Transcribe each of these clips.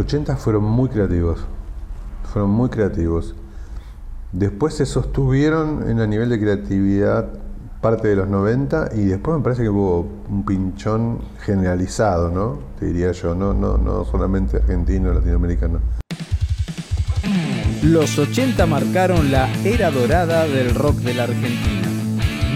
80 fueron muy creativos. Fueron muy creativos. Después se sostuvieron en el nivel de creatividad parte de los 90 y después me parece que hubo un pinchón generalizado, ¿no? Te diría yo, no, no, no solamente argentino, latinoamericano. Los 80 marcaron la era dorada del rock de la Argentina.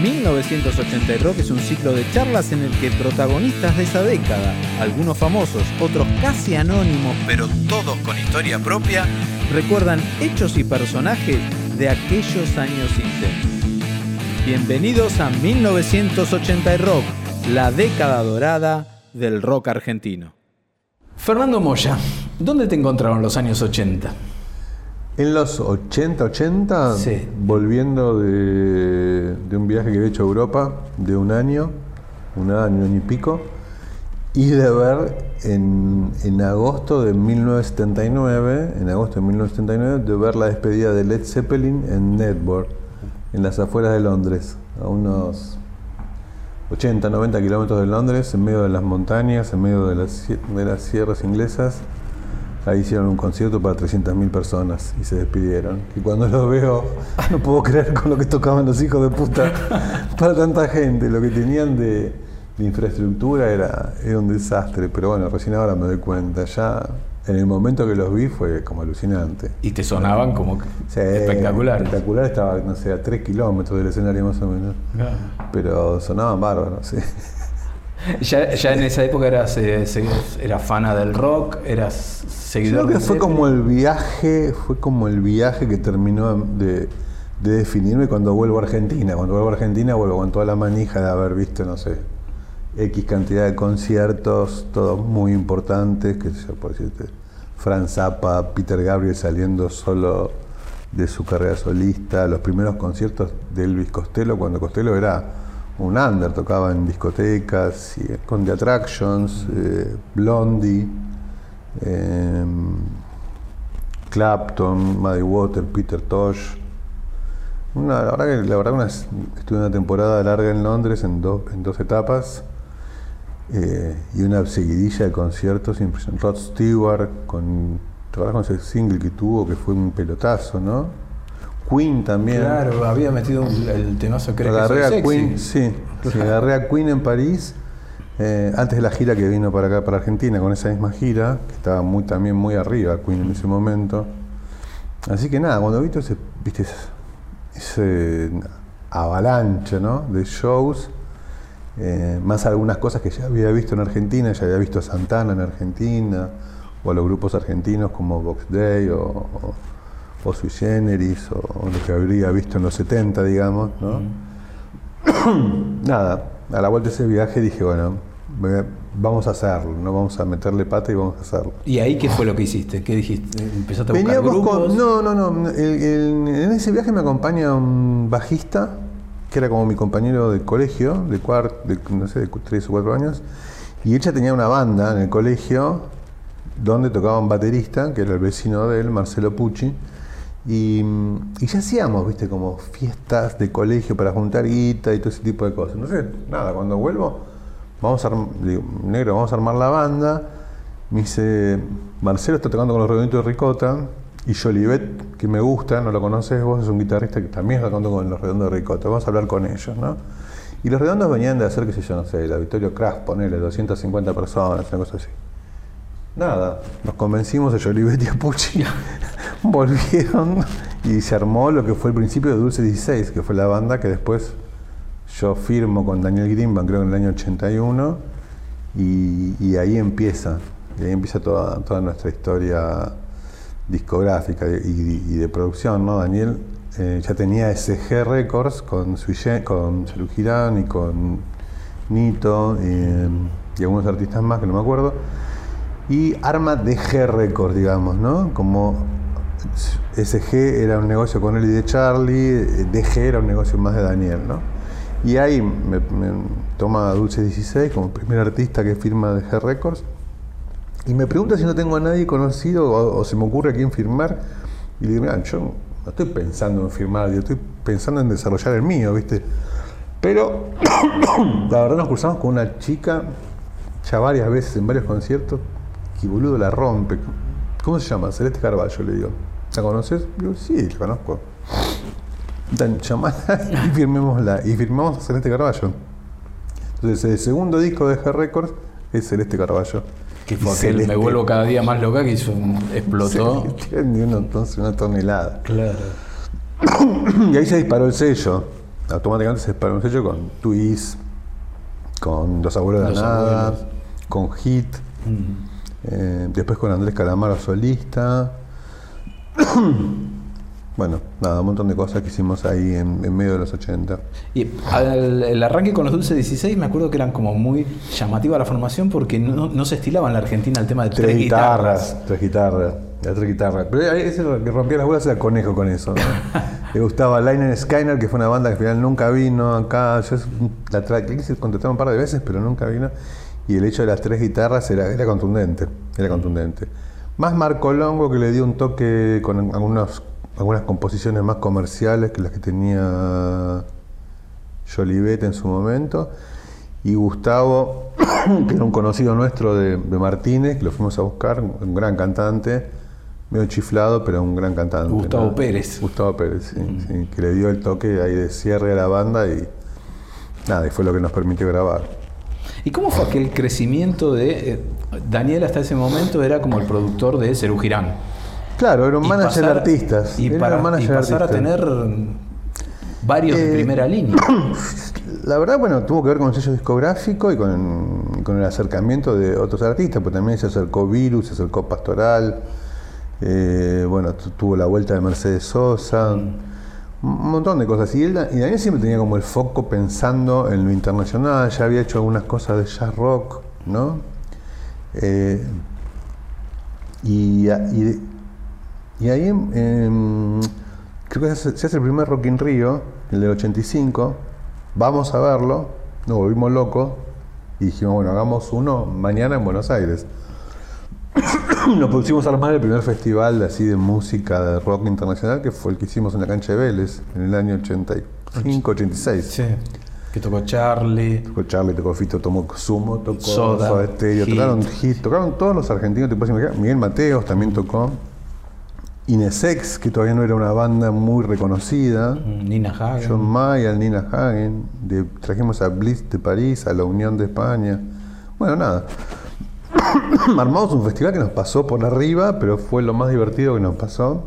1980 Rock es un ciclo de charlas en el que protagonistas de esa década, algunos famosos, otros casi anónimos, pero todos con historia propia, recuerdan hechos y personajes de aquellos años intensos. Bienvenidos a 1980 Rock, la década dorada del rock argentino. Fernando Moya, ¿dónde te encontraron los años 80? En los 80, 80, Sí. volviendo de, de un viaje que había hecho a Europa de un año, un año, y pico, y de ver en, en agosto de 1979, en agosto de 1979, de ver la despedida de Led Zeppelin en Network, en las afueras de Londres, a unos 80, 90 kilómetros de Londres, en medio de las montañas, en medio de las, de las sierras inglesas. Ahí hicieron un concierto para 300.000 personas y se despidieron. Y cuando los veo, no puedo creer con lo que tocaban los hijos de puta para tanta gente. Lo que tenían de, de infraestructura era, era un desastre. Pero bueno, recién ahora me doy cuenta. Ya en el momento que los vi fue como alucinante. Y te sonaban como Sí, espectaculares. Espectacular estaba, no sé, a 3 kilómetros del escenario más o menos. Pero sonaban bárbaros, sí. Ya, ya en esa época eras, se- eras fana del rock, eras Yo seguidor creo que fue como el viaje, fue como el viaje que terminó de, de definirme cuando vuelvo a Argentina. Cuando vuelvo a Argentina vuelvo con toda la manija de haber visto, no sé, X cantidad de conciertos, todos muy importantes, que yo, por decirte, Franz Zappa, Peter Gabriel saliendo solo de su carrera solista, los primeros conciertos de Elvis Costello, cuando Costello era un under, tocaba en discotecas, y, con The Attractions, eh, Blondie, eh, Clapton, Muddy Water, Peter Tosh. Una, la verdad que la verdad una, estuve una temporada larga en Londres en, dos etapas eh, y una seguidilla de conciertos impresionantes. Rod Stewart con, ¿te con ese single que tuvo que fue un pelotazo, ¿no? Queen también. Claro, había metido un- el temazo creo que agarré soy a sexy. Queen, sí, sí, agarré a Queen en París eh, antes de la gira que vino para acá, para Argentina, con esa misma gira, que estaba muy, también muy arriba Queen en ese momento. Así que nada, cuando vi todo ese, viste, ese, ese avalancha ¿no? de shows, eh, más algunas cosas que ya había visto en Argentina, ya había visto a Santana en Argentina, o a los grupos argentinos como Box Day o, o, o Sui Generis, o, o lo que habría visto en los 70, digamos, ¿no? Nada, a la vuelta de ese viaje dije, bueno, vamos a hacerlo, no vamos a meterle pata y vamos a hacerlo. ¿Y ahí qué fue lo que hiciste? ¿Qué dijiste? ¿Empezaste a buscar Veníamos grupos? con. No, no, no. el- el- en ese viaje me acompaña un bajista, que era como mi compañero de colegio, de cuarto, de, no sé, de tres o cuatro años. Y ella tenía una banda en el colegio donde tocaba un baterista, que era el vecino de él, Marcelo Pucci. Y, y ya hacíamos, viste, como fiestas de colegio para juntar guita y todo ese tipo de cosas. Sé, nada, cuando vuelvo, vamos a digo, negro, vamos a armar la banda. Me dice, Marcelo está tocando con los redonditos de Ricota. Y Jolivet, que me gusta, no lo conoces vos, es un guitarrista que también está tocando con los redondos de Ricota. Vamos a hablar con ellos, ¿no? Y los redondos venían de hacer, qué sé yo, no sé, la Victorio Craft, ponele 250 personas, una cosa así. Nada, nos convencimos de Jolivet y a Pucci. Volvieron y se armó lo que fue el principio de Dulce 16, que fue la banda que después yo firmo con Daniel Greenbank, creo que en el año 81, y, ahí empieza, y ahí empieza toda, nuestra historia discográfica y, de producción, ¿no? Daniel eh, ya tenía SG Records con, Sui Gen- con Celu Girán y con Nito eh, y algunos artistas más que no me acuerdo y arma DG Records, digamos, ¿no? Como SG era un negocio con él y de Charlie, eh, DG era un negocio más de Daniel, ¿no? Y ahí me, me toma Dulce 16 como primer artista que firma DG Records y me pregunta si no tengo a nadie conocido o, o se me ocurre a quién firmar. Y le digo, mira, yo no estoy pensando en firmar, yo estoy pensando en desarrollar el mío, ¿viste? Pero la verdad nos cruzamos con una chica ya varias veces en varios conciertos que boludo la rompe. ¿Cómo se llama? Celeste Carballo, le digo. ¿La conoces? Digo, sí, la conozco. Dan, llamala y firmémosla. Y firmamos a Celeste Carballo. Entonces, el segundo disco de G Records es Celeste Carballo. Que fue Y aquel Celeste. Me vuelvo cada día más loca que hizo un- explotó. Tiene una, entonces una tonelada. Claro. Y ahí se disparó el sello. Automáticamente se disparó un sello con Twist, con Los Abuelos de la Nada, Abuelos. con Hit, Mm. Eh, después con Andrés Calamaro solista. bueno, nada, un montón de cosas que hicimos ahí en, en medio de los 80. Y al- el arranque con los Dulces 16 me acuerdo que eran como muy llamativa la formación porque no, no se estilaba en la Argentina el tema de tres, Tres guitarras. guitarras, tres guitarras, las tres guitarras. Pero ese que rompía las bolas era Conejo con eso. ¿no? Le gustaba Liner Skyner, que fue una banda que al final nunca vino acá. Yo la tra- le quise contratar un par de veces, pero nunca vino. Y el hecho de las tres guitarras era, era contundente, era contundente. Más Marco Longo, que le dio un toque con algunos, algunas composiciones más comerciales que las que tenía Jolivet en su momento. Y Gustavo, que era un conocido nuestro de, de Martínez, que lo fuimos a buscar, un gran cantante, medio chiflado, pero un gran cantante. Gustavo Pérez. Gustavo Pérez, sí, sí, que le dio el toque ahí de cierre a la banda y nada, y fue lo que nos permitió grabar. ¿Y cómo fue aquel crecimiento de... eh, Daniel hasta ese momento era como el productor de Cerú Girán. Claro, era un manager de artistas. Y, para, y de pasar a artistas. tener varios de Eh, primera línea. La verdad, bueno, tuvo que ver con el sello discográfico y con, con el acercamiento de otros artistas, pues también se acercó Virus, se acercó Pastoral, eh, bueno, tu- tuvo la vuelta de Mercedes Sosa, un montón de cosas. Y, él, y Daniel siempre tenía como el foco pensando en lo internacional, ya había hecho algunas cosas de jazz rock, ¿no? Eh, y, ahí creo que se hace, se hace el primer Rock in Rio, el del 85. Vamos a verlo, nos volvimos locos y dijimos, bueno, hagamos uno mañana en Buenos Aires. nos pusimos a armar el primer festival de, así de música de rock internacional, que fue el que hicimos en la cancha de Vélez en el año 85, 86. Sí. Que tocó Charlie. Tocó Charlie, tocó Fito, tomó Sumo, tocó Soda, Soda Stereo, Hit. tocaron Hit, tocaron todos los argentinos, te puedes imaginar. Miguel Mateos también tocó. Inesex, que todavía no era una banda muy reconocida. mm, Nina Hagen. John Mayer, Nina Hagen. de- trajimos a Blitz de París, a la Unión de España. Bueno, nada. Armamos un festival que nos pasó por arriba, pero fue lo más divertido que nos pasó.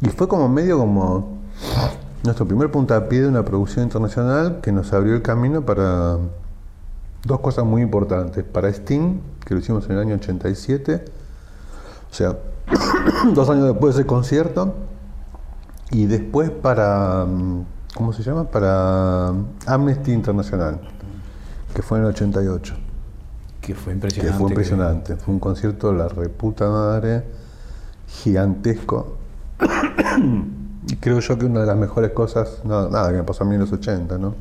Y fue como medio como nuestro primer puntapié de una producción internacional que nos abrió el camino para dos cosas muy importantes. Para Sting, que lo hicimos en el año 87, o sea, dos años después de ese concierto, y después para, ¿cómo se llama? Para Amnesty Internacional, que fue en el 88. Que fue Que impresionante. fue impresionante. Fue un concierto de la reputa madre, gigantesco. y creo yo que una de las mejores cosas, nada, nada que me pasó a mí en los 80, ¿no?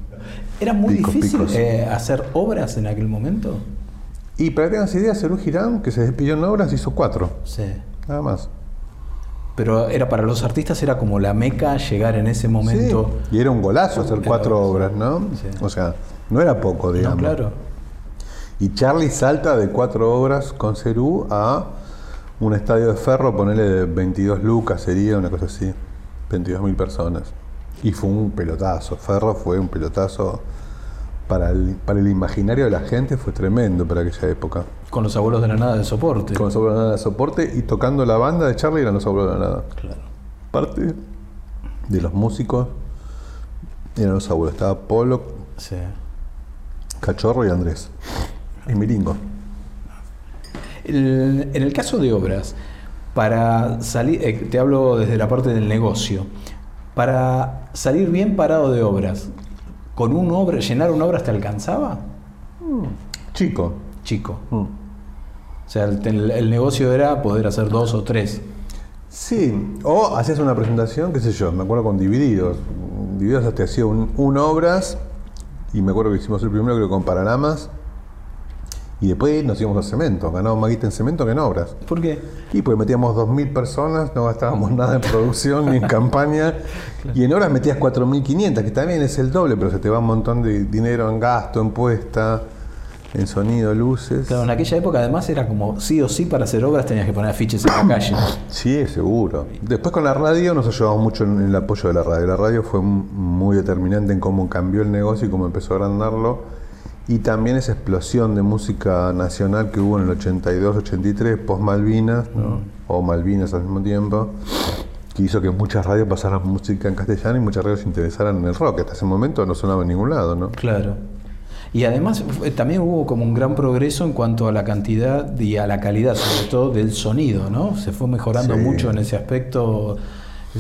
Era muy difícil eh, hacer obras en aquel momento. Y para que tengas idea, Cerú Girán, que se despidió en obras, hizo cuatro, Sí. nada más. Pero era para los artistas era como la meca llegar en ese momento. Sí, Y era un golazo hacer cuatro obras, ¿no? Sí. O sea, no era poco, No, digamos. claro. Y Charlie salta de cuatro obras con Cerú a un estadio de ferro, ponerle de 22 lucas, sería una cosa así, 22 mil personas. Y fue un pelotazo, Ferro fue un pelotazo para el, para el imaginario de la gente, fue tremendo para aquella época. Con los abuelos de la nada de soporte. Con los abuelos de la nada de soporte y tocando la banda de Charlie eran los abuelos de la nada. Claro. Parte de los músicos eran los abuelos, estaba Polo, Sí. Cachorro y Andrés. Y Miringo. El- en el caso de obras, para salir, eh, te hablo desde la parte del negocio, para salir bien parado de obras, ¿con un obra, llenar una obra te alcanzaba? Chico. Chico. Mm. O sea, el, negocio era poder hacer dos o tres. Sí, o hacías una presentación, qué sé yo, me acuerdo con Divididos. Divididos te hacía un, un obras, y me acuerdo que hicimos el primero creo con Paranamas, y después nos íbamos a cemento, ganábamos más guita en cemento que en obras. ¿Por qué? Y pues metíamos 2.000 personas, no gastábamos nada en producción ni en campaña, y en obras metías 4.500, que también es el doble, pero se te va un montón de dinero en gasto, en puesta. en sonido, luces. Claro, en aquella época además era como sí o sí para hacer obras tenías que poner afiches en la calle. Sí, seguro. Después con la radio nos ayudamos mucho en el apoyo de la radio. La radio fue muy determinante en cómo cambió el negocio y cómo empezó a agrandarlo. Y también esa explosión de música nacional que hubo en el 82-83, post Malvinas, o Malvinas al mismo tiempo, que hizo que muchas radios pasaran música en castellano y muchas radios se interesaran en el rock. Hasta ese momento no sonaba en ningún lado, ¿no? Claro. Y además también hubo como un gran progreso en cuanto a la cantidad y a la calidad, sobre todo del sonido, ¿no? Se fue mejorando mucho en ese aspecto,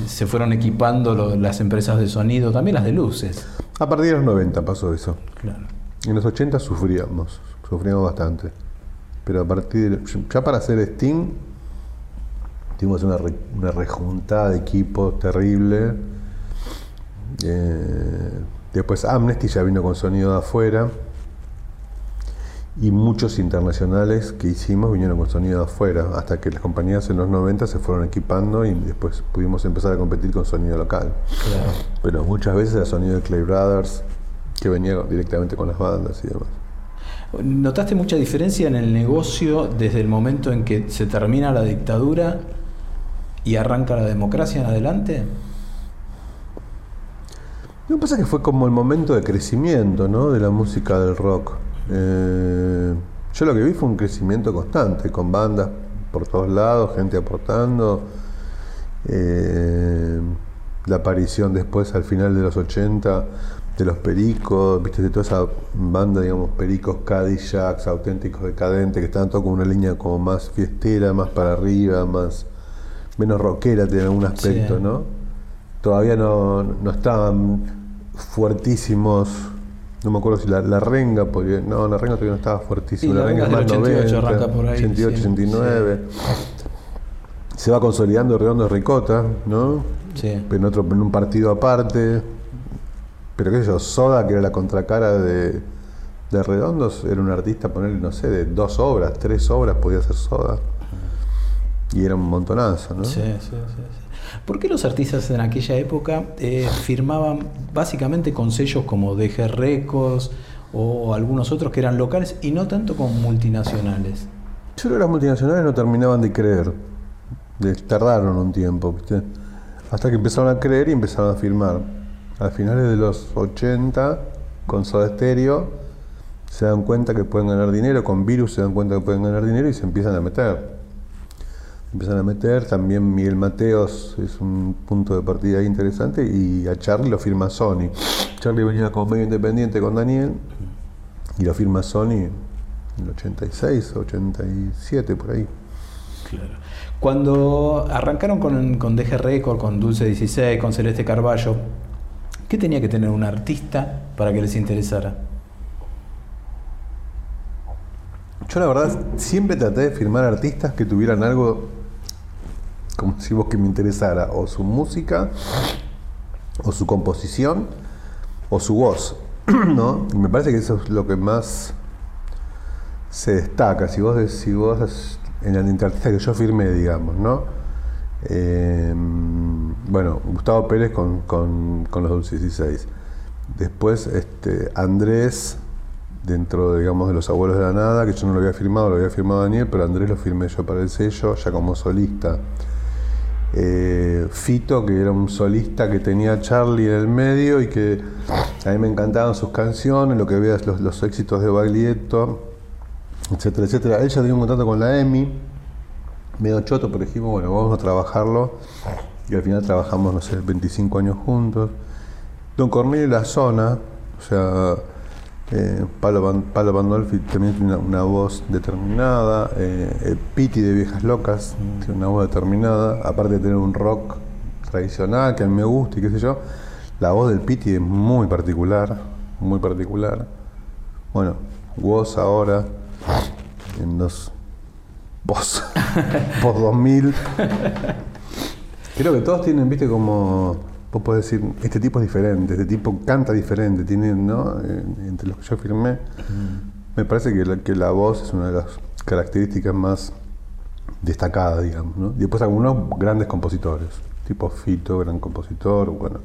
se fueron equipando las empresas de sonido, también las de luces. A partir de los 90 pasó eso. Claro. En los 80 sufríamos, sufríamos bastante. Pero a partir de, ya para hacer Steam, tuvimos una, una rejuntada de equipos terrible. Eh, Después Amnesty ya vino con sonido de afuera. Y muchos internacionales que hicimos vinieron con sonido de afuera, hasta que las compañías en los 90 se fueron equipando y después pudimos empezar a competir con sonido local. Pero muchas veces era sonido de Clay Brothers, que venía directamente con las bandas y demás. ¿Notaste mucha diferencia en el negocio desde el momento en que se termina la dictadura y arranca la democracia en adelante? Lo que pasa es que fue como el momento de crecimiento ¿no? de la música del rock. Eh, yo lo que vi fue un crecimiento constante, con bandas por todos lados, gente aportando. Eh, la aparición después, al final de los 80, de los Pericos, viste, de toda esa banda, digamos, Pericos, Cadillacs, auténticos decadentes, que estaban todos con una línea como más fiestera, más para arriba, más menos rockera en algún aspecto, ¿no? Todavía no, no estaban fuertísimos. No me acuerdo si la, renga, porque no, la renga todavía no estaba fuertísima. la, renga es más 88, 90, por ahí, 88, 89. Se va consolidando Redondo Ricota, ¿no? Sí. Pero en, otro, en un partido aparte. Pero qué sé yo, Soda, que era la contracara de, de Redondos, era un artista, ponerle, no sé, de dos obras, tres obras podía ser Soda. Y era un montonazo, ¿no? Sí, sí, sí. ¿Por qué los artistas en aquella época eh, firmaban básicamente con sellos como DG Records o algunos otros que eran locales y no tanto con multinacionales? Yo creo que las multinacionales no terminaban de creer. tardaron un tiempo, ¿viste? Hasta que empezaron a creer y empezaron a firmar. A finales de los 80, con Soda Stereo, se dan cuenta que pueden ganar dinero, con Virus se dan cuenta que pueden ganar dinero y se empiezan a meter empiezan a meter. También Miguel Mateos es un punto de partida interesante y a Charlie lo firma Sony. Charlie venía como medio independiente con Daniel y lo firma Sony en el 86, 87, por ahí. Claro. Cuando arrancaron con, con DG Record, con Dulce 16, con Celeste Carballo, ¿qué tenía que tener un artista para que les interesara? Yo la verdad siempre traté de firmar artistas que tuvieran algo como si vos que me interesara, o su música, o su composición, o su voz, ¿no? Y me parece que eso es lo que más se destaca. Si vos, si vos en el interartista que yo firmé, digamos, ¿no? Eh, bueno, Gustavo Pérez con, los Dulces 16. Después este, Andrés, dentro digamos, de los abuelos de la nada, que yo no lo había firmado, lo había firmado Daniel, pero Andrés lo firmé yo para el sello, ya como solista. Eh, Fito, que era un solista que tenía Charlie en el medio y que a mí me encantaban sus canciones, lo que veas los, éxitos de Baglietto, etcétera, etcétera. Él ya tenía un contrato con la EMI, medio choto, pero dijimos, bueno, vamos a trabajarlo. Y al final trabajamos, no sé, 25 años juntos. Don Cornelio La Zona, o sea, eh, Palo, Palo Pandolfi también tiene una, voz determinada. Eh, Piti de Viejas Locas tiene una voz determinada. Aparte de tener un rock tradicional que a mí me gusta y qué sé yo. La voz del Piti es muy particular, muy particular. Bueno, voz ahora, en los post, post 2000. Creo que todos tienen, viste, como vos podés decir, este tipo es diferente, este tipo canta diferente, tiene, ¿no? Eh, entre los que yo firmé, me parece que la, que la voz es una de las características más destacadas, digamos, ¿no? Y después algunos grandes compositores, tipo Fito, gran compositor, bueno,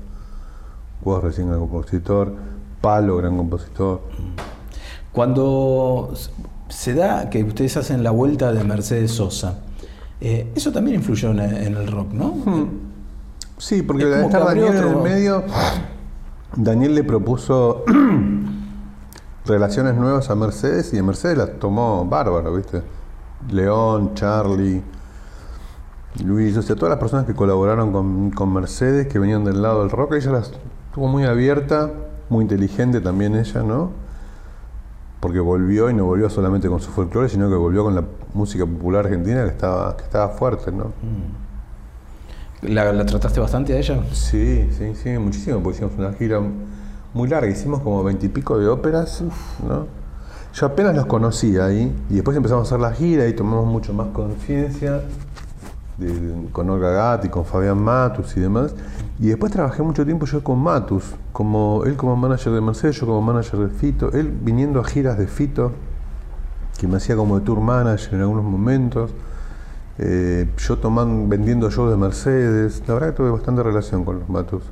vos recién gran compositor, Palo, gran compositor. Cuando se da que ustedes hacen la vuelta de Mercedes Sosa, eh, eso también influyó en, el rock, ¿no? Hmm. Sí, porque al estar Daniel en el medio, Daniel le propuso relaciones nuevas a Mercedes y a Mercedes las tomó bárbaro, ¿viste? León, Charlie, Luis, o sea, todas las personas que colaboraron con, Mercedes, que venían del lado del rock, ella las tuvo muy abierta, muy inteligente también ella, ¿no? Porque volvió y no volvió solamente con su folclore, sino que volvió con la música popular argentina que estaba, que estaba fuerte, ¿no? Mm. ¿La, trataste bastante a ella? Sí, sí, sí, muchísimo, porque hicimos una gira muy larga, hicimos como veintipico de óperas, ¿no? Yo apenas los conocía ahí, y después empezamos a hacer la gira y tomamos mucho más conciencia con Olga Gatti, con Fabián Matus y demás. Y después trabajé mucho tiempo yo con Matus, como él como manager de Mercedes, yo como manager de Fito, él viniendo a giras de Fito, que me hacía como de tour manager en algunos momentos, eh, yo tomando, vendiendo shows de Mercedes, la verdad que tuve bastante relación con los Matus.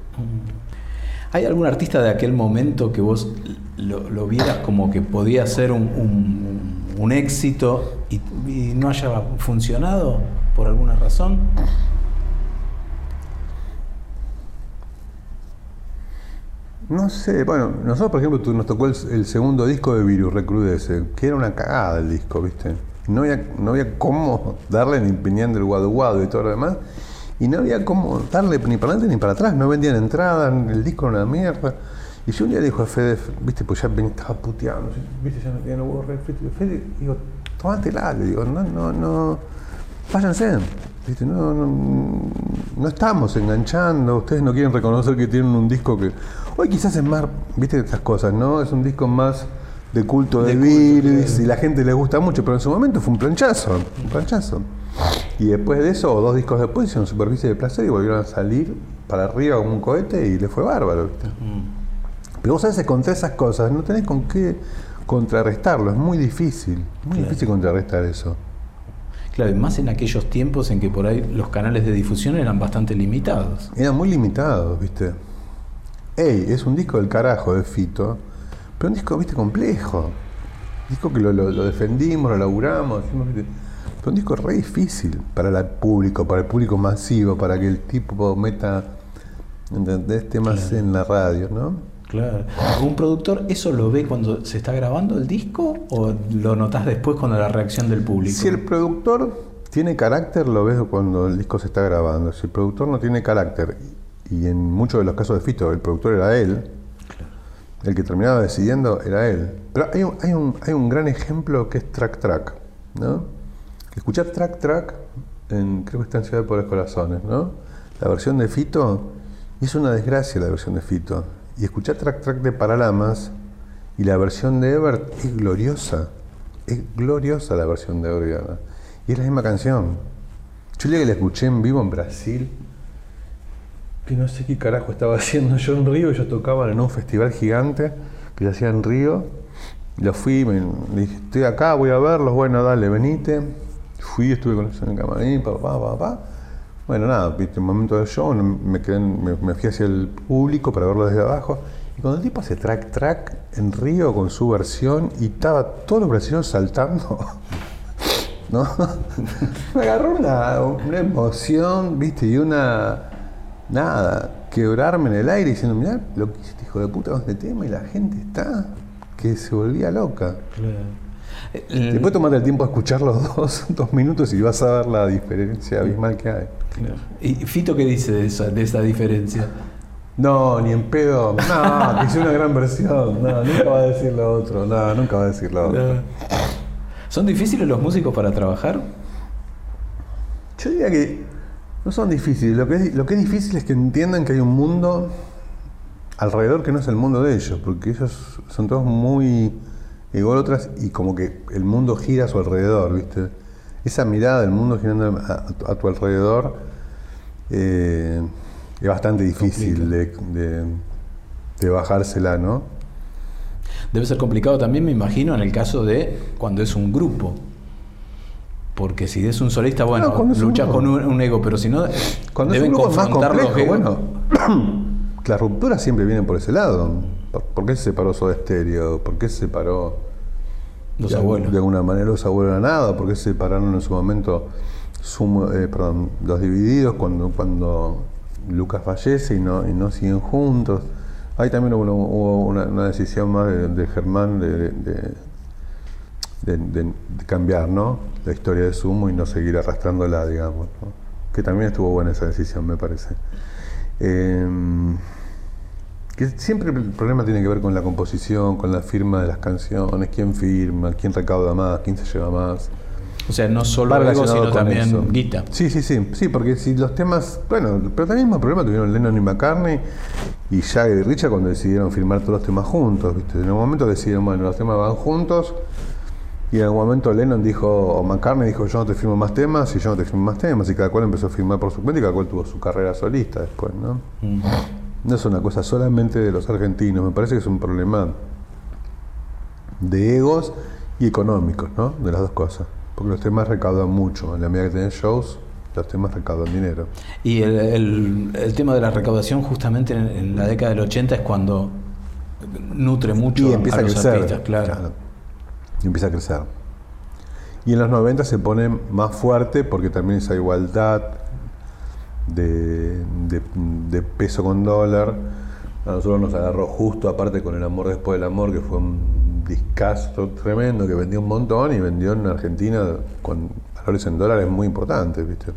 ¿Hay algún artista de aquel momento que vos lo, vieras como que podía ser un, éxito y no haya funcionado? Por alguna razón? No sé, bueno, nosotros por ejemplo nos tocó el, segundo disco de Virus, Recrudece, que era una cagada el disco, ¿viste? No había, no había cómo darle ni piñán del guado guado y todo lo demás, y no había cómo darle ni para adelante ni para atrás, no vendían entradas, el disco era una mierda. Y yo un día le dijo a Fede, viste, pues ya estaba puteando, viste, ya no, tenía no hubo Fede, digo, tómatela, le digo, no, no, no váyanse. No, no, estamos enganchando, ustedes no quieren reconocer que tienen un disco que. Hoy quizás es más, viste estas cosas, ¿no? Es un disco más de culto de, virus y la gente le gusta mucho, pero en su momento fue un planchazo, un planchazo. Y después de eso, o dos discos después, hicieron Superficie de Placer y volvieron a salir para arriba como un cohete y le fue bárbaro, ¿viste? Pero vos a veces contra esas cosas no tenés con qué contrarrestarlo, es muy difícil, muy difícil contrarrestar eso. Claro, y más en aquellos tiempos en que por ahí los canales de difusión eran bastante limitados. Eran muy limitados, ¿viste? Ey, es un disco del carajo de Fito, pero un disco, ¿viste? Complejo. Un disco que lo, defendimos, lo laburamos, pero un disco re difícil para el público, para el público masivo, para que el tipo meta, ¿entendés? Temas en la radio, ¿no? Claro. ¿Un productor eso lo ve cuando se está grabando el disco o lo notas después cuando la reacción del público? Si el productor tiene carácter, lo ves cuando el disco se está grabando. Si el productor no tiene carácter, y en muchos de los casos de Fito el productor era él, el que terminaba decidiendo era él. Pero hay un, hay un, hay un gran ejemplo que es Track Track, ¿no? Escuchar Track Track, en, creo que está en Ciudad de los Corazones, ¿no? La versión de Fito, y es una desgracia la versión de Fito y escuchar Track Track de Paralamas y la versión de Ebert es gloriosa. Es gloriosa la versión de Ebert. Y es la misma canción. Yo le que la escuché en vivo en Brasil, que no sé qué carajo estaba haciendo yo en Río, yo tocaba en un festival gigante que se hacía en Río. Lo fui, me, dije, estoy acá, voy a verlos, bueno, dale, venite. Fui, estuve con ellos en el camarín, papá, papá. Bueno, nada, viste, un momento del show, me, quedé, me, fui hacia el público para verlo desde abajo. Y cuando el tipo hace track track en Río con su versión y estaba todos los brasileños saltando, ¿no? me agarró una, emoción, viste, y una. Nada, quebrarme en el aire diciendo, mirá lo que hiciste, hijo de puta, con este tema, y la gente está que se volvía loca. Después tomate el tiempo de escuchar los dos, dos minutos y vas a ver la diferencia abismal que hay. ¿Y Fito qué dice de esa, de esa diferencia? No, ni en pedo. No, que es una gran versión. No, nunca va a decir lo otro. No, nunca va a decir lo otro. ¿Son difíciles los músicos para trabajar? Yo diría que no son difíciles. Lo que, es, lo que es difícil es que entiendan que hay un mundo alrededor que no es el mundo de ellos, porque ellos son todos muy ególatras y como que el mundo gira a su alrededor, ¿viste? esa mirada del mundo girando a, tu alrededor eh, es bastante difícil de, bajársela, ¿no? Debe ser complicado también, me imagino, en el caso de cuando es un grupo. Porque si es un solista, bueno, lucha con un, ego, pero si no, cuando deben es un más complejo, bueno, las rupturas siempre vienen por ese lado. ¿Por, qué se separó Soda Stereo? ¿Por qué se separó Los de, abuelos. De alguna manera los abuelos a nada, porque se separaron en su momento sumo, eh, perdón, los divididos cuando, cuando Lucas fallece y no, y no siguen juntos. Ahí también hubo, hubo una, una, decisión más de, de Germán de, de, de, cambiar ¿no? la historia de Sumo y no seguir arrastrándola, digamos. ¿no? Que también estuvo buena esa decisión, me parece. Eh, que siempre el problema tiene que ver con la composición, con la firma de las canciones, quién firma, quién recauda más, quién se lleva más. O sea, no solo ego, sino también eso. guita. Sí, sí, sí, sí, porque si los temas, bueno, pero también el mismo problema tuvieron Lennon y McCartney y Jagger y Richard cuando decidieron firmar todos los temas juntos, ¿viste? En un momento decidieron, bueno, los temas van juntos y en algún momento Lennon dijo, o McCartney dijo, yo no te firmo más temas y yo no te firmo más temas y cada cual empezó a firmar por su cuenta y cada cual tuvo su carrera solista después, ¿no? Mm. No es una cosa solamente de los argentinos, me parece que es un problema de egos y económicos, ¿no? De las dos cosas. Porque los temas recaudan mucho. En la medida que tienen shows, los temas recaudan dinero. Y el, el, el tema de la recaudación, justamente en, en, la década del 80, es cuando nutre mucho y empieza a, crecer, artistas, claro. claro. Y empieza a crecer. Y en los 90 se pone más fuerte porque también esa igualdad de, peso con dólar a nosotros nos agarró justo, aparte con el amor después del amor, que fue un discazo tremendo, que vendió un montón y vendió en Argentina con valores en dólares muy importantes, ¿viste?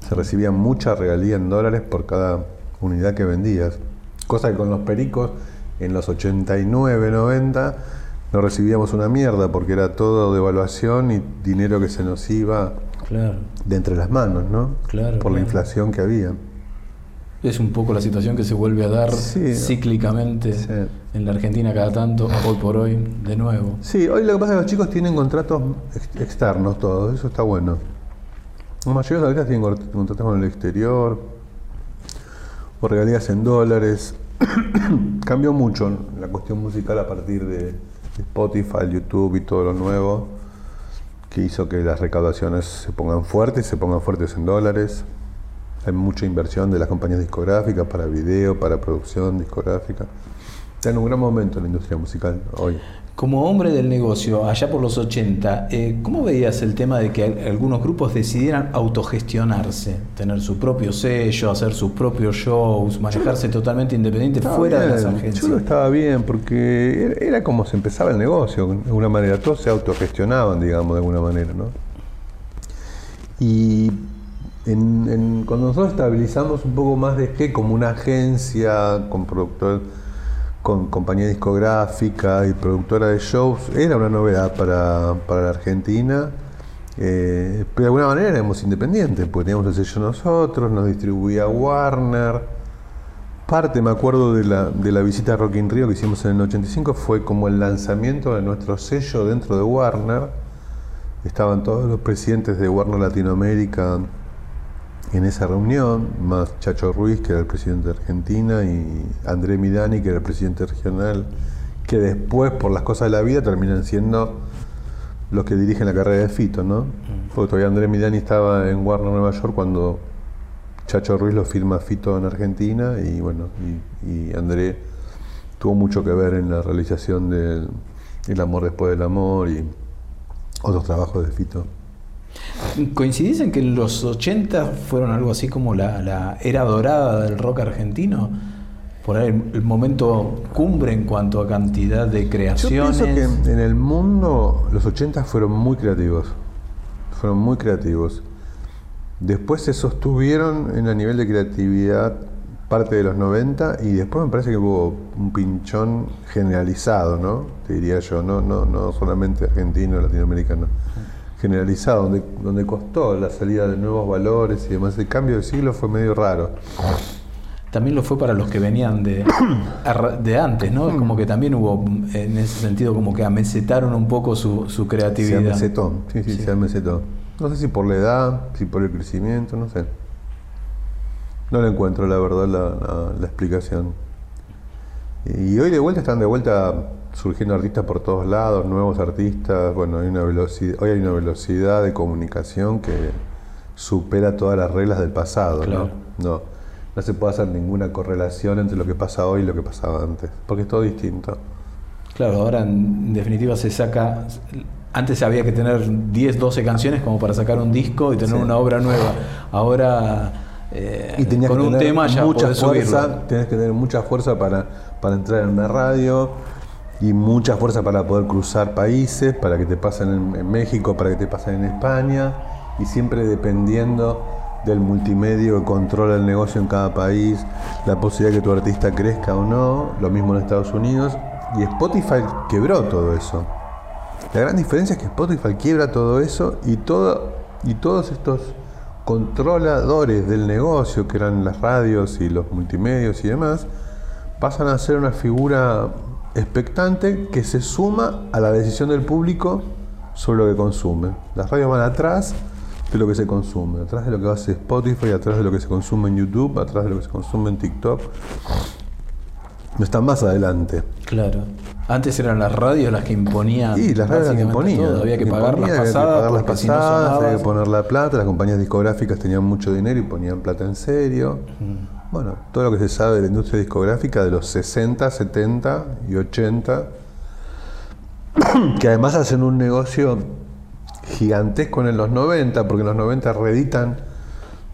Se recibía mucha regalía en dólares por cada unidad que vendías. Cosa que con los pericos en los 89, 90 no recibíamos una mierda porque era todo devaluación y dinero que se nos iba claro. de entre las manos, ¿no? Claro, por la inflación que había. Es un poco la situación que se vuelve a dar Sí. cíclicamente Sí. en la Argentina cada tanto, hoy por hoy, de nuevo. Sí, hoy lo que pasa es que los chicos tienen contratos ex- externos todos, eso está bueno. Los artistas tienen cort- contratos con el exterior, o regalías en dólares. Cambió mucho la cuestión musical a partir de de Spotify, YouTube y todo lo nuevo, que hizo que las recaudaciones se pongan fuertes, se pongan fuertes en dólares. Hay mucha inversión de las compañías discográficas para video, para producción discográfica. Está en un gran momento la industria musical hoy. Como hombre del negocio, allá por los 80, eh, ¿cómo veías el tema de que al- algunos grupos decidieran autogestionarse, tener su propio sello, hacer sus propios shows, manejarse totalmente independiente fuera de las agencias? Yo lo estaba bien porque era, como se empezaba el negocio, de alguna manera. Todos se autogestionaban, digamos, de alguna manera, ¿no? Y en- en- cuando nosotros estabilizamos un poco más de que como una agencia con productor, con compañía discográfica y productora de shows, era una novedad para, para la Argentina. Eh, pero de alguna manera éramos independientes, porque teníamos el sello nosotros, nos distribuía Warner. Parte, me acuerdo, de la, de la visita a Rock in Rio que hicimos en el 85, fue como el lanzamiento de nuestro sello dentro de Warner. Estaban todos los presidentes de Warner Latinoamérica en esa reunión, más Chacho Ruiz, que era el presidente de Argentina, y André Midani, que era el presidente regional, que después, por las cosas de la vida, terminan siendo los que dirigen la carrera de Fito, ¿no? Porque todavía André Midani estaba en Warner Nueva York cuando Chacho Ruiz lo firma Fito en Argentina y bueno, y, y André tuvo mucho que ver en la realización del El amor después del amor y otros trabajos de Fito. ¿Coincidís en que los 80 fueron algo así como la, era dorada del rock argentino? Por ahí el, momento cumbre en cuanto a cantidad de Yo creaciones. pienso que en el mundo los 80 fueron muy creativos. Fueron muy creativos. Después se sostuvieron en el nivel de creatividad parte de los 90 y después me parece que hubo un pinchón generalizado, ¿no? Te diría yo, no, no, no solamente argentino, latinoamericano. Generalizado, donde, donde costó la salida de nuevos valores y demás. El cambio de siglo fue medio raro. También lo fue para los que venían de, de antes, ¿no? Mm. Como que también hubo, en ese sentido, como que amesetaron un poco su, su Se creatividad. amesetó, sí, sí, Sí. se amesetó. No sé si por la edad, si por el crecimiento, no sé. No le encuentro, la verdad, la, la- la explicación. Y hoy de vuelta están de vuelta surgiendo artistas por todos lados, nuevos artistas. Bueno, hay una velocidad, hoy hay una velocidad de comunicación que supera todas las reglas del pasado. ¿no? Claro. No, no se puede hacer ninguna correlación entre lo que pasa hoy y lo que pasaba antes, porque es todo distinto. Claro, ahora en definitiva se saca. Antes había que tener 10, 12 canciones como para sacar un disco y tener Sí. una obra nueva. Ahora eh, Y tenías con que un tener tema ya mucha fuerza, subirlo. tenés que tener mucha fuerza para, para entrar en una radio y mucha fuerza para poder cruzar países, para que te pasen en, México, para que te pasen en España, y siempre dependiendo del multimedio que controla el negocio en cada país, la posibilidad de que tu artista crezca o no, lo mismo en Estados Unidos, y Spotify quebró todo eso. La gran diferencia es que Spotify quiebra todo eso y, todo, y todos estos controladores del negocio, que eran las radios y los multimedios y demás, pasan a ser una figura expectante que se suma a la decisión del público sobre lo que consume. Las radios van atrás de lo que se consume, atrás de lo que hace Spotify, atrás de lo que se consume en YouTube, atrás de lo que se consume en TikTok. No están más adelante. Claro. Antes eran las radios las que imponían. Y las radios las que imponían. todo. Había que pagar las había que pasadas. pagar las porque si no pasadas, había que poner la plata, las compañías discográficas tenían mucho dinero y ponían plata en serio. Bueno, todo lo que se sabe de la industria discográfica de los 60, 70 y 80, que además hacen un negocio gigantesco en los 90, porque en los 90 reeditan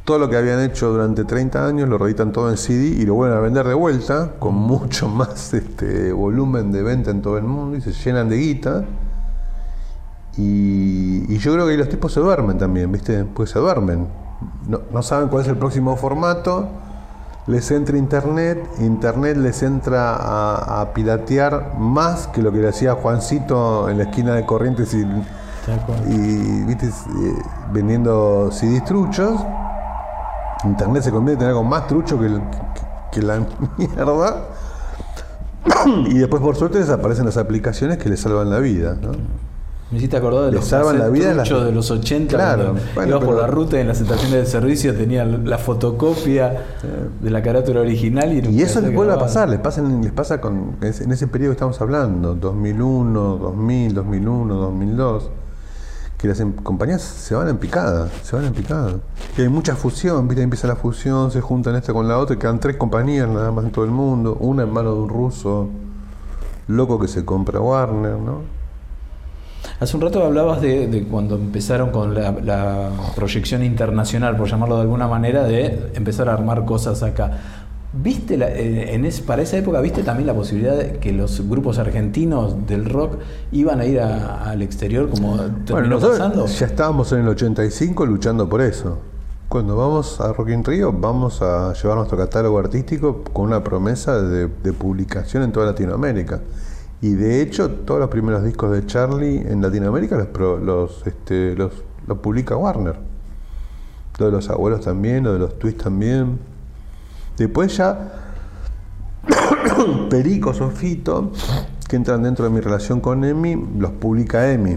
todo lo que habían hecho durante 30 años, lo reeditan todo en CD y lo vuelven a vender de vuelta, con mucho más este, volumen de venta en todo el mundo y se llenan de guita. Y, y yo creo que los tipos se duermen también, ¿viste? Pues se duermen. No saben cuál es el próximo formato. Les entra internet, internet les entra a, a piratear más que lo que le hacía Juancito en la esquina de Corrientes y, y ¿viste? Eh, vendiendo CDs truchos. Internet se convierte en algo más trucho que, el- que- que la mierda. Y después, por suerte, desaparecen las aplicaciones que les salvan la vida. ¿no? Me hiciste acordar de los salvan la vida las- de los 80. Claro, bueno, ibas por la ruta y en las estaciones de servicio tenía la fotocopia de la carátula original. Y, eso les vuelve a pasar, les pasa, les pasa con, en ese- en ese periodo que estamos hablando, 2001, 2000, 2001, 2002, que las em- compañías se van en picada, se van en picada. Y hay mucha fusión, ¿viste? empieza la fusión, se juntan esta con la otra, y quedan tres compañías nada más en todo el mundo, una en manos de un ruso loco que se compra Warner, ¿no? Hace un rato hablabas de, de cuando empezaron con la, la proyección internacional, por llamarlo de alguna manera, de empezar a armar cosas acá. ¿Viste la- eh, en es- para esa época viste también la posibilidad de que los grupos argentinos del rock iban a ir a- al exterior como Bueno, nosotros pasando? ya estábamos en el 85 luchando por eso. Cuando vamos a Rock in Rio, vamos a llevar nuestro catálogo artístico con una promesa de, de publicación en toda Latinoamérica. Y de hecho, todos los primeros discos de Charlie en Latinoamérica los, este, los, los publica Warner. Lo de los abuelos también, lo de los twists también. Después ya Perico, Sofito, que entran dentro de mi relación con Emi, los publica Emi.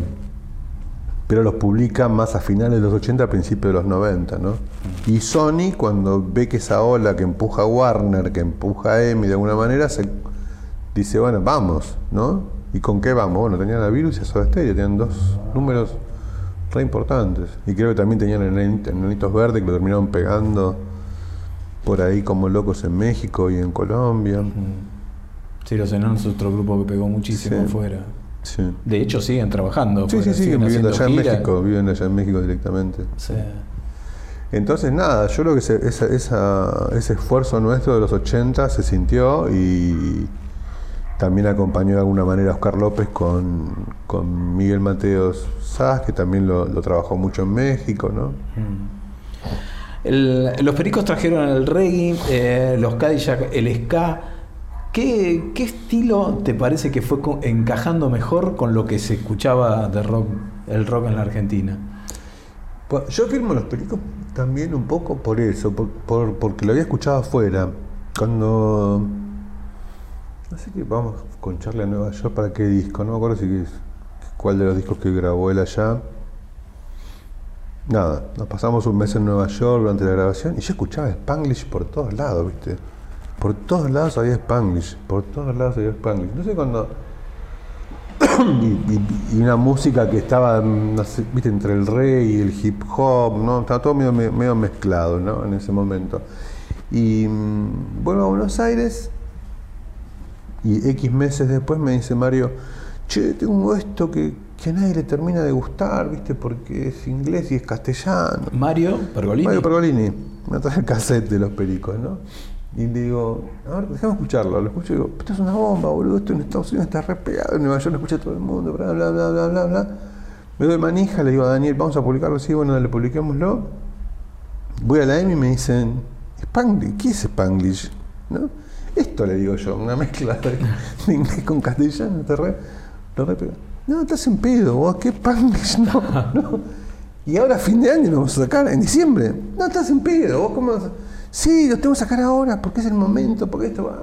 Pero los publica más a finales de los 80, a principios de los 90, ¿no? Y Sony, cuando ve que esa ola que empuja a Warner, que empuja a Emi de alguna manera, se dice, bueno, vamos, ¿no? ¿Y con qué vamos? Bueno, tenían a Virus y a Soda Stereo, tenían dos números re importantes. Y creo que también tenían Enanitos Verdes que lo terminaron pegando por ahí como locos en México y en Colombia. Sí, los enanos es otro grupo que pegó muchísimo Sí. afuera. Sí. De hecho, siguen trabajando. Sí, sí, afuera, sí, siguen viviendo allá en. México, viven allá en México directamente. Sí. Entonces, nada, yo creo que ese, esa- esa- ese esfuerzo nuestro de los 80 se sintió y también acompañó de alguna manera a Oscar López con, con Miguel Mateos Sass, que también lo, lo trabajó mucho en México, ¿no? El- los pericos trajeron el reggae, eh, los Cadillac, el ska. ¿Qué, qué estilo te parece que fue encajando mejor con lo que se escuchaba de rock, el rock en la Argentina? Pues, Yo firmo los pericos también un poco por eso, por, por- porque lo había escuchado afuera. Cuando. Sé qué, vamos con Charlie a Nueva York para qué disco, no me acuerdo si es, cuál de los discos que grabó él allá. Nada, nos pasamos un mes en Nueva York durante la grabación y yo escuchaba Spanglish por todos lados, ¿viste? Por todos lados había Spanglish, por todos lados había Spanglish. No sé cuando. y, una música que estaba, no sé, viste, entre el reggae y el hip hop, ¿no? Estaba todo medio, medio mezclado, ¿no? En ese momento. Y mm, vuelvo a Buenos Aires, Y X meses después me dice Mario, che, tengo esto que, que a nadie le termina de gustar, ¿viste? Porque es inglés y es castellano. Mario Pergolini. Mario Pergolini, me trae el cassette de los pericos, ¿no? Y le digo, a ver, déjame escucharlo. Lo escucho y digo, esto es una bomba, boludo, esto en Estados Unidos está re pegado, en Nueva York lo escucha todo el mundo, bla, bla, bla, bla, bla, bla. Me doy manija, le digo a Daniel, vamos a publicarlo, sí, bueno, dale, publiquémoslo. Voy a la EMI y me dicen, Spanglish, ¿qué es Spanglish? ¿No? Esto le digo yo, una mezcla de, inglés con castellano, te re, lo re. No, estás en pedo, vos, ¿qué Spanglish? No, no. Y ahora fin de año lo vamos a sacar, en diciembre. No, estás en pedo, vos, ¿cómo Sí, los tengo que sacar ahora, porque es el momento, porque esto va.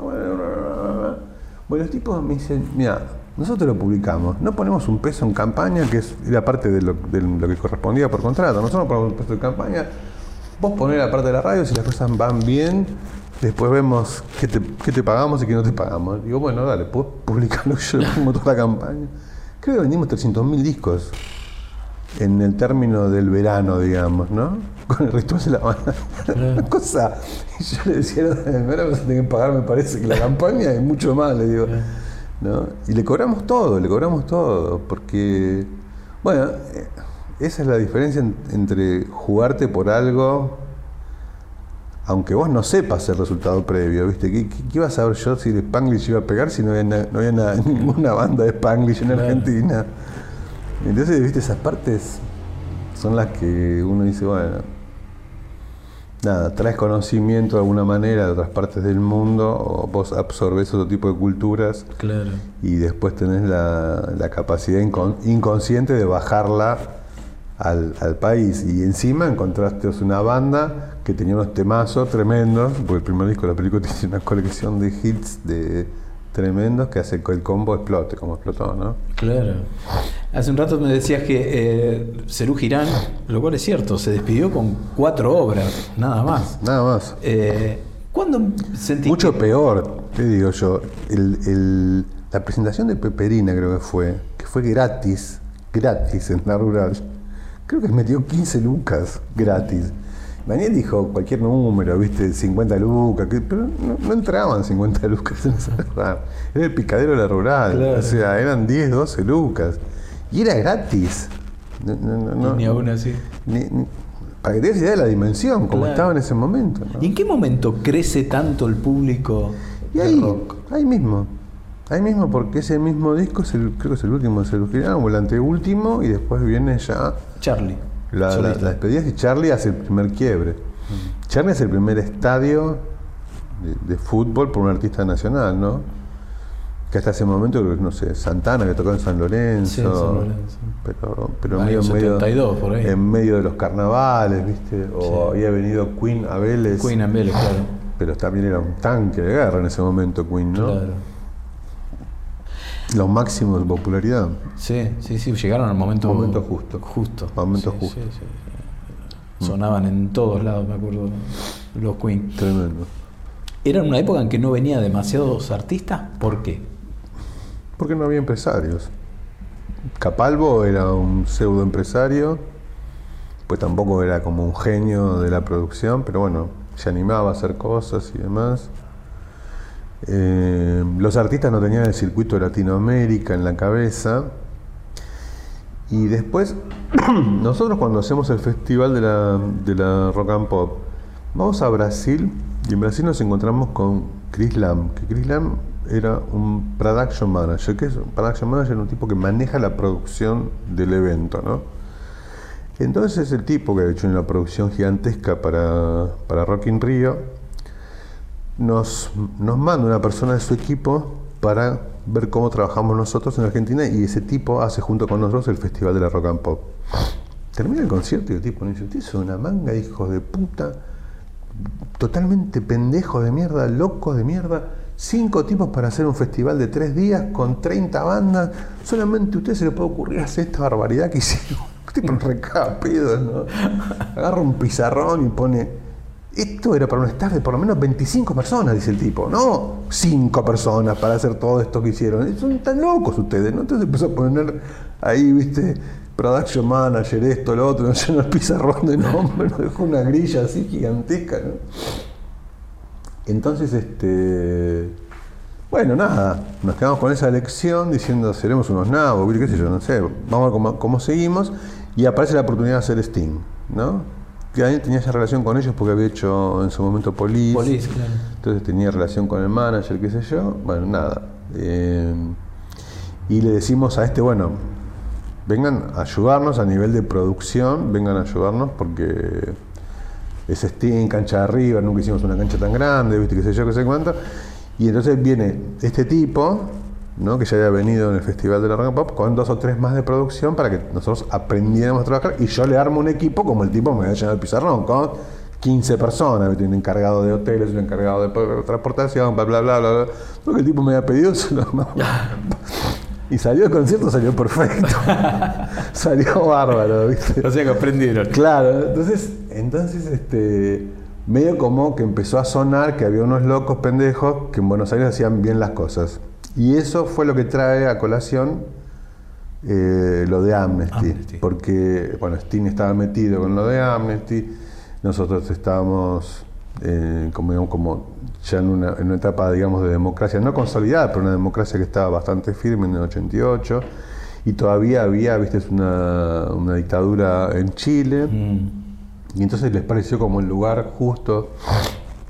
Bueno, los tipos me dicen, mira, nosotros lo publicamos, no ponemos un peso en campaña, que es, era parte de lo, de lo que correspondía por contrato. Nosotros no ponemos un peso en campaña, vos ponés la parte de la radio, si las cosas van bien, después vemos qué te, qué te pagamos y qué no te pagamos. Digo, bueno, dale, puedo publicarlo, yo le pongo toda la campaña. Creo que vendimos 300.000 discos en el término del verano, digamos, ¿no? Con el ritual de la banda. Una cosa. Y yo le decía, no, ahora vas a tener que pagar, me parece que la campaña es mucho más, le digo. ¿no? Y le cobramos todo, le cobramos todo, porque, bueno, eh, esa es la diferencia en- entre jugarte por algo, aunque vos no sepas el resultado previo, ¿viste? ¿Qué, qué, qué iba a saber yo si el Spanglish iba a pegar si no había, na- no había na- ninguna banda de Spanglish en Claro. Argentina? Entonces, viste, esas partes son las que uno dice, bueno, nada, traes conocimiento de alguna manera de otras partes del mundo, o vos absorbes otro tipo de culturas Claro. y después tenés la, la capacidad incon- inconsciente de bajarla al, al país. Y encima encontraste una banda que tenía unos temazos tremendos, porque el primer disco de la película tiene una colección de hits de tremendos que hace que el combo explote, como explotó, ¿no? Claro. Hace un rato me decías que eh, Cerú Girán, lo cual es cierto, se despidió con cuatro obras, nada más. Nada más. Eh, ¿Cuándo sentiste? Mucho peor, te digo yo. El- el- la presentación de Peperina creo que fue, que fue gratis, gratis en la rural. Creo que metió 15 lucas gratis. Daniel dijo cualquier número, viste, 50 lucas, que- pero no, no entraban 50 lucas en esa. Era el picadero de la rural, Claro. o sea, eran 10, 12 lucas. Y era gratis. No- no- Ni aún así. ni- ni- para que te des idea de la dimensión, como Claro. estaba en ese momento. ¿Y en qué momento crece tanto el público Y ahí, rock? ahí mismo. Ahí mismo, porque ese mismo disco es el, creo que es el último de Cerú Girán, o el anteúltimo, y después viene ya Charlie. La, la, la despedida y Charlie hace el primer quiebre. Charlie es el primer estadio de, de fútbol por un artista nacional, ¿no? Que hasta ese momento, no sé, Santana que tocó en San Lorenzo. Sí, San Lorenzo. Pero, pero medio, medio- 72 por ahí. en medio de los carnavales, ¿viste? O Sí. había venido Queen a Vélez. Queen Vélez, claro. Pero también era un tanque de guerra en ese momento, Queen, ¿no? Claro. Los máximos de popularidad. Sí, sí, sí, llegaron al momento, Momento justo. Justo. Momento Sí, justo. sí, sí, sí. Sonaban en todos lados, me acuerdo, los Queen. Tremendo. ¿Era una época en que no venía demasiados artistas? ¿Por qué? Porque no había empresarios. Capalvo era un pseudo empresario, pues tampoco era como un genio de la producción, pero bueno, se animaba a hacer cosas y demás. Eh, los artistas no tenían el circuito de Latinoamérica en la cabeza. Y después, nosotros cuando hacemos el festival de la, de la Rock and Pop, vamos a Brasil y en Brasil nos encontramos con Chris Lam, que Chris Lam era un production manager, que es un production manager, un tipo que maneja la producción del evento, ¿no? Entonces es el tipo que ha hecho una producción gigantesca para, para Rock in Rio, nos, nos manda una persona de su equipo para ver cómo trabajamos nosotros en Argentina y ese tipo hace junto con nosotros el Festival de la Rock and Pop. Termina el concierto y el tipo nos dice, ustedes son una manga hijos de puta, totalmente pendejos de mierda, locos de mierda, cinco tipos para hacer un festival de tres días con 30 bandas, solamente a ustedes se les puede ocurrir hacer esta barbaridad que hicieron. Tipo recapido, ¿no? Agarra un pizarrón y pone esto era para un staff de por lo menos 25 personas, dice el tipo. No 5 personas para hacer todo esto que hicieron. Son tan locos ustedes, ¿no? Entonces empezó a poner ahí, viste, production manager, esto, lo otro, no sé, el pizarrón de nombre, nos dejó una grilla así gigantesca, ¿no? Entonces, este. Bueno, nada, nos quedamos con esa elección diciendo seremos unos nabos, qué sé yo, no sé, vamos a ver cómo, cómo seguimos y aparece la oportunidad de hacer Steam, ¿no? Que ahí tenía esa relación con ellos porque había hecho en su momento Police, Police, claro. entonces tenía relación con el manager, qué sé yo, bueno, nada. Eh, y le decimos a este, bueno, vengan a ayudarnos a nivel de producción, vengan a ayudarnos porque es Steam, cancha de arriba, nunca hicimos una cancha tan grande, viste, qué sé yo, qué sé cuánto. Y entonces viene este tipo, ¿no? que ya había venido en el Festival de la Rock Pop, con dos o tres más de producción para que nosotros aprendiéramos a trabajar y yo le armo un equipo como el tipo me había llenado el pizarrón, con 15 personas, un encargado de hoteles, un encargado de transportación, bla, bla, bla, bla. bla. Lo que el tipo me había pedido se lo Y salió el concierto, salió perfecto. salió bárbaro, ¿viste? O sea que aprendieron. Claro, entonces, entonces este, medio como que empezó a sonar que había unos locos pendejos que en Buenos Aires hacían bien las cosas. Y eso fue lo que trae a colación eh, lo de Amnesty, Amnesty. Porque, bueno, Sting estaba metido con lo de Amnesty, nosotros estábamos eh, como, digamos, como ya en una, en una etapa, digamos, de democracia, no consolidada, pero una democracia que estaba bastante firme en el 88, y todavía había, viste, una, una dictadura en Chile. Mm. Y entonces les pareció como el lugar justo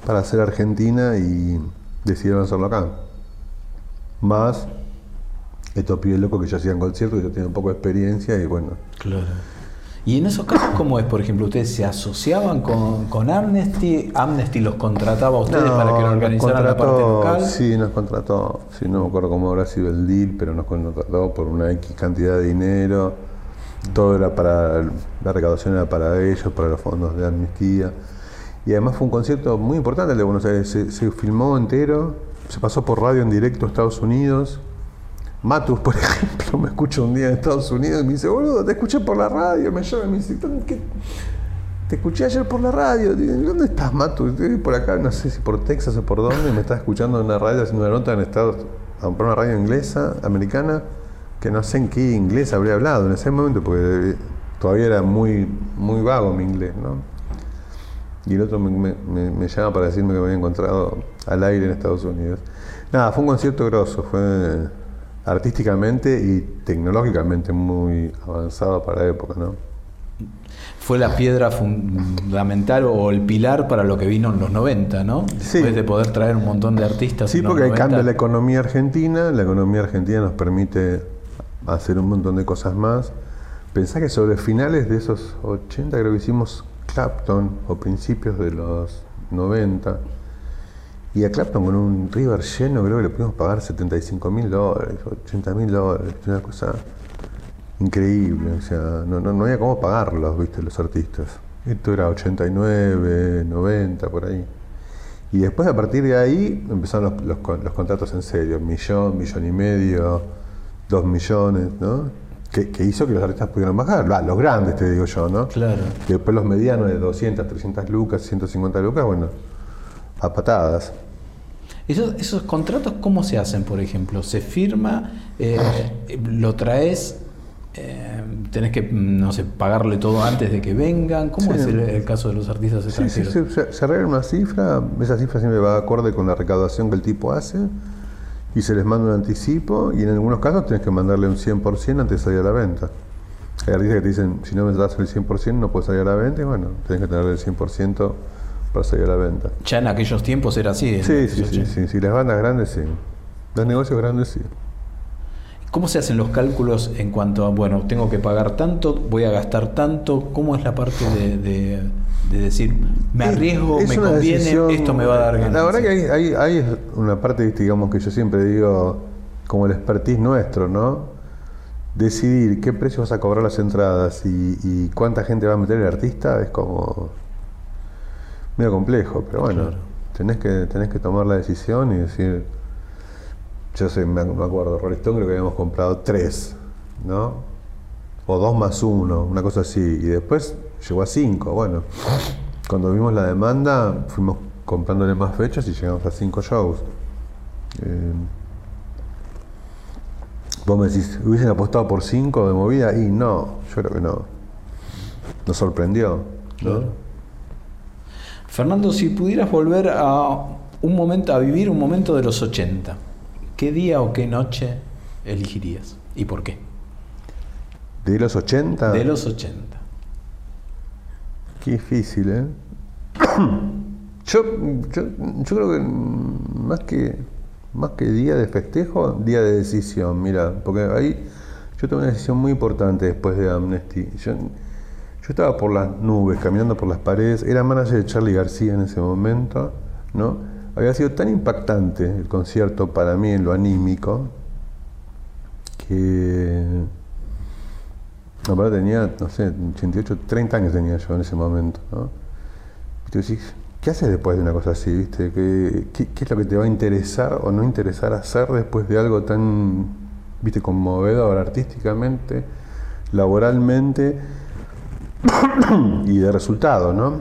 para hacer Argentina y decidieron hacerlo acá. Más estos pibes locos que ya hacían conciertos, que ya tienen un poco de experiencia y bueno. Claro. Y en esos casos, ¿cómo es? Por ejemplo, ¿ustedes se asociaban con, con Amnesty? ¿Amnesty los contrataba a ustedes No, para que nos organizaran la parte local? Sí, nos contrató. Sí, no me acuerdo cómo habrá sido el deal, pero nos contrató por una X cantidad de dinero. Todo era para. La recaudación era para ellos, para los fondos de amnistía. Y además fue un concierto muy importante el de Buenos Aires. Se, se filmó entero, se pasó por radio en directo a Estados Unidos. Matus, por ejemplo, me escucha un día en Estados Unidos y me dice, boludo, te escuché por la radio. Me llama y me dice, "¿Dónde- qué? Te escuché ayer por la radio. ¿Dónde estás, Matu? Estoy por acá, no sé si por Texas o por dónde. Me estás escuchando en una radio haciendo una nota en Estados por una radio inglesa, americana, que no sé en qué inglés habría hablado en ese momento, porque todavía era muy, muy vago mi inglés, ¿no? Y el otro me, me- me- me llama para decirme que me había encontrado al aire en Estados Unidos. Nada, fue un concierto grosso, fue artísticamente y tecnológicamente muy avanzado para la época, ¿no? Fue la piedra fundamental o el pilar para lo que vino en los 90, ¿no? Sí. Después de poder traer un montón de artistas. Sí, en los porque ahí 90. cambia la economía argentina, la economía argentina nos permite hacer un montón de cosas más. Pensá que sobre finales de esos 80 creo que hicimos Clapton o principios de los 90. Y a Clapton con un River lleno creo que le pudimos pagar 75 mil dólares, 80 mil dólares, una cosa increíble. O sea, no, no, no había cómo pagarlos, viste, los artistas. Esto era 89, 90, por ahí. Y después a partir de ahí empezaron los, los los contratos en serio, millón, millón y medio, dos millones, ¿no? Que, que hizo que los artistas pudieran bajar, Ah, los grandes te digo yo, ¿no? Claro. Y después los medianos de 200, 300 lucas, 150 lucas, bueno, a patadas. Esos, esos contratos, ¿cómo se hacen, por ejemplo? ¿Se firma? eh, ¿Lo traes? eh, ¿Tenés que, no sé, pagarle todo antes de que vengan? ¿Cómo Sí. es el, el caso de los artistas sí, extranjeros? sí, se, se arregla una cifra, esa cifra siempre va acorde con la recaudación que el tipo hace y se les manda un anticipo y en algunos casos tienes que mandarle un 100% antes de salir a la venta. Hay artistas que te dicen, si no me das el 100% no puedes salir a la venta y bueno, tienes que tener el 100% para salir a la venta. Ya en aquellos tiempos era así. en Sí, sí, sí, 80. sí, sí, las bandas grandes sí. Los negocios grandes sí. ¿Cómo se hacen los cálculos en cuanto a, bueno, tengo que pagar tanto, voy a gastar tanto? ¿Cómo es la parte de, de- de decir, me arriesgo, Es me una conviene, decisión- esto me va a dar ganancia? La verdad que hay, hay, hay una parte, digamos, que yo siempre digo, como el expertise nuestro, ¿no? Decidir qué precio vas a cobrar las entradas y, y cuánta gente va a meter el artista es como medio complejo, pero bueno, Claro. tenés, que, tenés que tomar la decisión y decir, yo sé, me, acuerdo, Rolling Stone creo que habíamos comprado tres, ¿no? O dos más uno, una cosa así, y después llegó a cinco, bueno. Cuando vimos la demanda, fuimos comprándole más fechas y llegamos a cinco shows. Eh, vos me decís, ¿hubiesen apostado por cinco de movida? Y no, yo creo que no. Nos sorprendió. ¿no? Fernando, si pudieras volver a un momento, a vivir un momento de los 80, ¿qué día o qué noche elegirías? ¿Y por qué? ¿De los 80? De los 80. Qué difícil, ¿eh? yo, yo, yo creo que más que más que día de festejo, día de decisión, mira, porque ahí yo tomé una decisión muy importante después de Amnesty. Yo, yo estaba por las nubes, caminando por las paredes, era manager de Charlie García en ese momento, ¿no? Había sido tan impactante el concierto para mí en lo anímico que Aparte tenía, no sé, 88, 30 años tenía yo en ese momento, ¿no? Y tú decís, ¿qué haces después de una cosa así, viste? ¿Qué, qué, qué es lo que te va a interesar o no interesar hacer después de algo tan, viste, conmovedor artísticamente, laboralmente y de resultado, ¿no?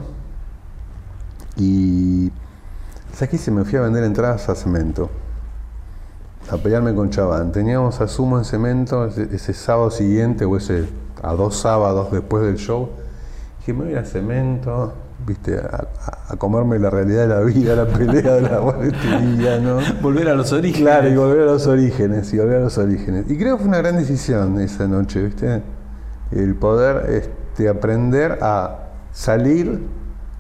Y, ¿sabes qué? Se me fui a vender entradas a cemento a pelearme con Chaván. Teníamos a Sumo en cemento ese, ese, sábado siguiente o ese a dos sábados después del show. Dije, me voy a cemento, viste, a, a, comerme la realidad de la vida, la pelea de la día, ¿no? Volver a los orígenes. Claro, y volver a los orígenes, y volver a los orígenes. Y creo que fue una gran decisión esa noche, viste, el poder este, aprender a salir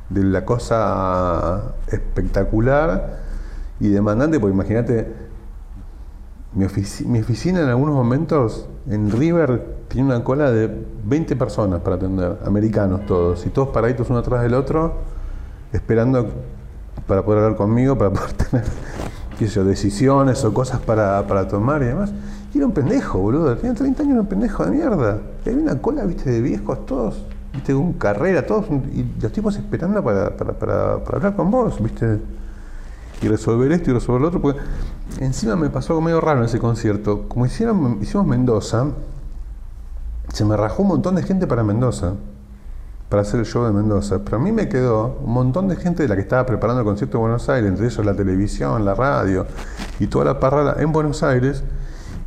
de la cosa espectacular y demandante, porque imagínate, mi, mi, oficina en algunos momentos en River tiene una cola de 20 personas para atender, americanos todos, y todos paraditos uno atrás del otro, esperando para poder hablar conmigo, para poder tener, qué sé yo, decisiones o cosas para, para tomar y demás. Y era un pendejo, boludo, tenía 30 años, era un pendejo de mierda. Y había una cola, viste, de viejos todos, viste, con carrera, todos, y los tipos esperando para, para, hablar con vos, viste y resolver esto y resolver lo otro, porque encima me pasó algo medio raro en ese concierto. Como hicieron, hicimos Mendoza, se me rajó un montón de gente para Mendoza, para hacer el show de Mendoza. Pero a mí me quedó un montón de gente de la que estaba preparando el concierto de Buenos Aires, entre ellos la televisión, la radio y toda la parrada en Buenos Aires.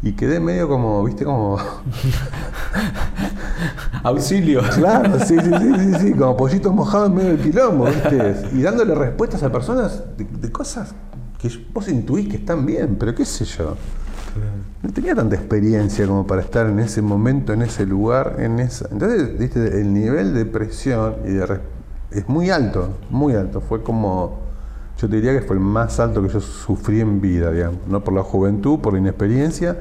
Y quedé medio como, viste, como. Auxilio. Claro, sí, sí, sí, sí, sí, como pollitos mojados en medio del quilombo, ¿viste? Y dándole respuestas a personas de, de cosas que vos intuís que están bien, pero qué sé yo. No tenía tanta experiencia como para estar en ese momento, en ese lugar, en esa. Entonces, viste, el nivel de presión y de es muy alto, muy alto. Fue como, yo te diría que fue el más alto que yo sufrí en vida, digamos, no por la juventud, por la inexperiencia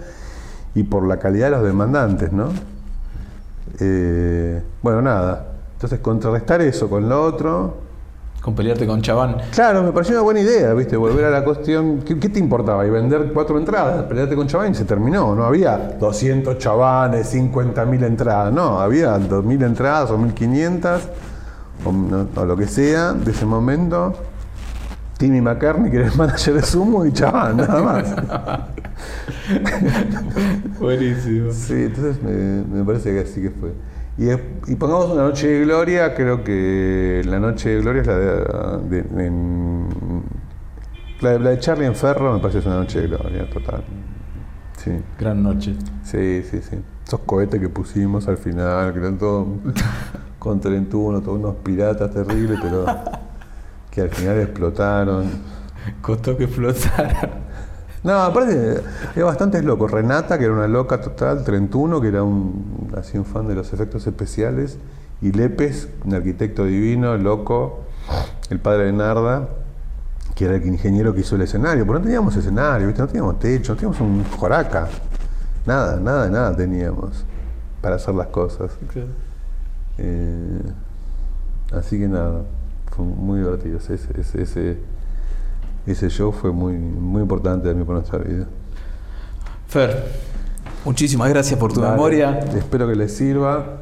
y por la calidad de los demandantes, ¿no? Eh, bueno, nada. Entonces, contrarrestar eso con lo otro, con pelearte con Chaván. Claro, me pareció una buena idea, ¿viste? Volver a la cuestión. ¿Qué, qué te importaba? Y vender cuatro entradas, pelearte con Chaván y se terminó. No había 200 Chavanes, 50.000 entradas. No, había 2.000 entradas o 1.500 o, no, o, lo que sea de ese momento. Timmy McCartney, que era el manager de Sumo, y Chaván, nada más. Buenísimo. Sí, entonces me, me parece que así que fue. Y, y, pongamos una noche de gloria, creo que la noche de gloria es la de, de, en, la, de la, de Charlie en Ferro, me parece que es una noche de gloria total. Sí. Gran noche. Sí, sí, sí. Esos cohetes que pusimos al final, que eran todos con 31, todos unos piratas terribles, pero que al final explotaron. Costó que explotaran. No, aparte, había bastantes locos. Renata, que era una loca total, 31, que era un, así un fan de los efectos especiales. Y Lepes, un arquitecto divino, loco. El padre de Narda, que era el ingeniero que hizo el escenario. Pero no teníamos escenario, ¿viste? no teníamos techo, no teníamos un joraca. Nada, nada, nada teníamos para hacer las cosas. Okay. Eh, así que nada, fue muy divertido ese, ese, ese ese show fue muy, muy importante también para nuestra vida. Fer, muchísimas gracias por tu Dale, memoria. Espero que les sirva.